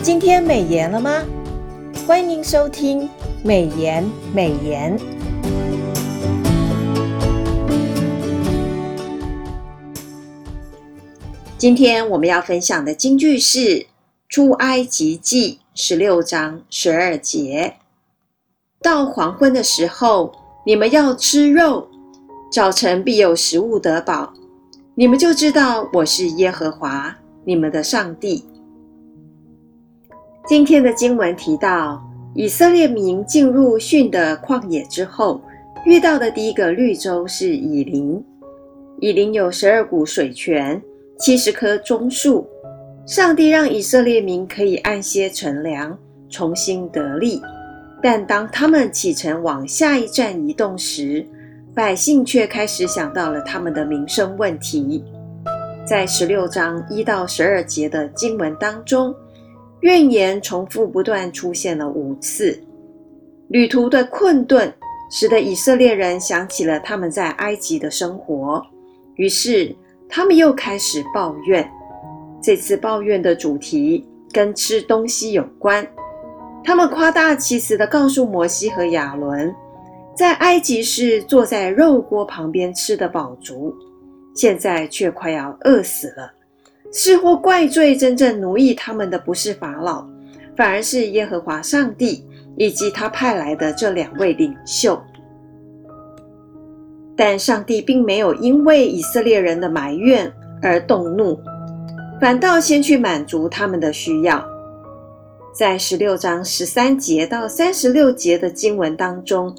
今天美言了吗？欢迎收听美言美言。今天我们要分享的金句是《出埃及记》十六章十二节：到黄昏的时候，你们要吃肉，早晨必有食物得饱，你们就知道我是耶和华你们的上帝。今天的经文提到，以色列民进入逊的旷野之后，遇到的第一个绿洲是以琳。以琳有十二股水泉，七十棵棕树。上帝让以色列民可以安歇乘凉，重新得力。但当他们启程往下一站移动时，百姓却开始想到了他们的民生问题。在十六章一到十二节的经文当中，怨言重复不断出现了五次，旅途的困顿使得以色列人想起了他们在埃及的生活，于是他们又开始抱怨。这次抱怨的主题跟吃东西有关，他们夸大其词地告诉摩西和亚伦，在埃及是坐在肉锅旁边吃的饱足，现在却快要饿死了。似乎怪罪真正奴役他们的不是法老，反而是耶和华上帝以及他派来的这两位领袖。但上帝并没有因为以色列人的埋怨而动怒，反倒先去满足他们的需要。在十六章十三节到三十六节的经文当中，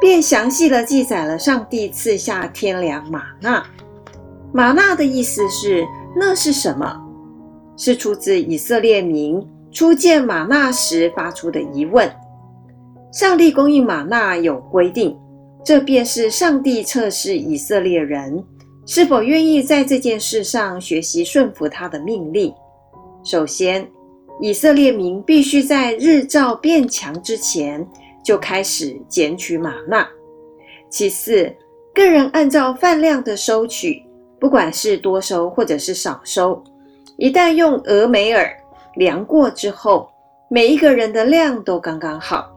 便详细地记载了上帝赐下天粮吗哪。吗哪的意思是。那是什么？是出自以色列民初见吗哪时发出的疑问。上帝供应吗哪有规定，这便是上帝测试以色列人是否愿意在这件事上学习顺服他的命令。首先，以色列民必须在日照变强之前就开始捡取吗哪；其次，个人按照饭量的收取。不管是多收或者是少收，一旦用俄梅尔量过之后，每一个人的量都刚刚好。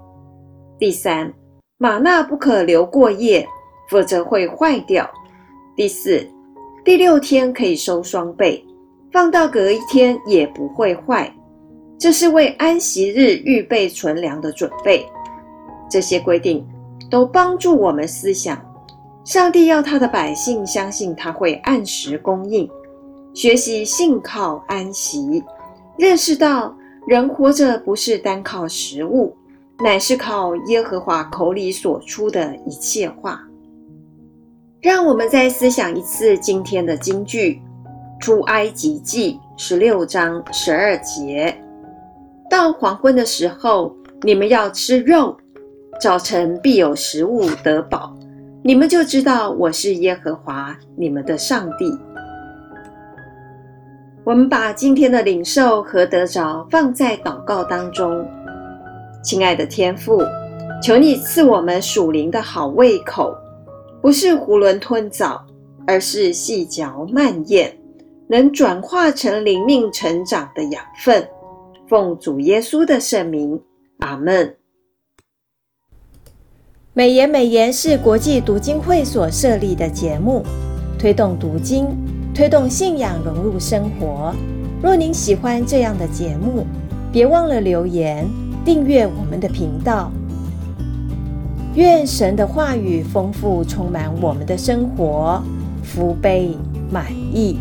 第三，玛纳不可留过夜，否则会坏掉。第四，第六天可以收双倍，放到隔一天也不会坏。这是为安息日预备存粮的准备。这些规定都帮助我们思想。上帝要他的百姓相信他会按时供应，学习信靠安息，认识到人活着不是单靠食物，乃是靠耶和华口里所出的一切话。让我们再思想一次今天的金句：出埃及记十六章十二节，到黄昏的时候，你们要吃肉，早晨必有食物得饱。你们就知道我是耶和华你们的上帝。我们把今天的领受和得着放在祷告当中，亲爱的天父，求你赐我们属灵的好胃口，不是囫囵吞枣，而是细嚼慢咽，能转化成灵命成长的养分。奉主耶稣的圣名，阿门。美言美言是国际读经会所设立的节目，推动读经，推动信仰融入生活。若您喜欢这样的节目，别忘了留言订阅我们的频道。愿神的话语丰富充满我们的生活，福杯满溢。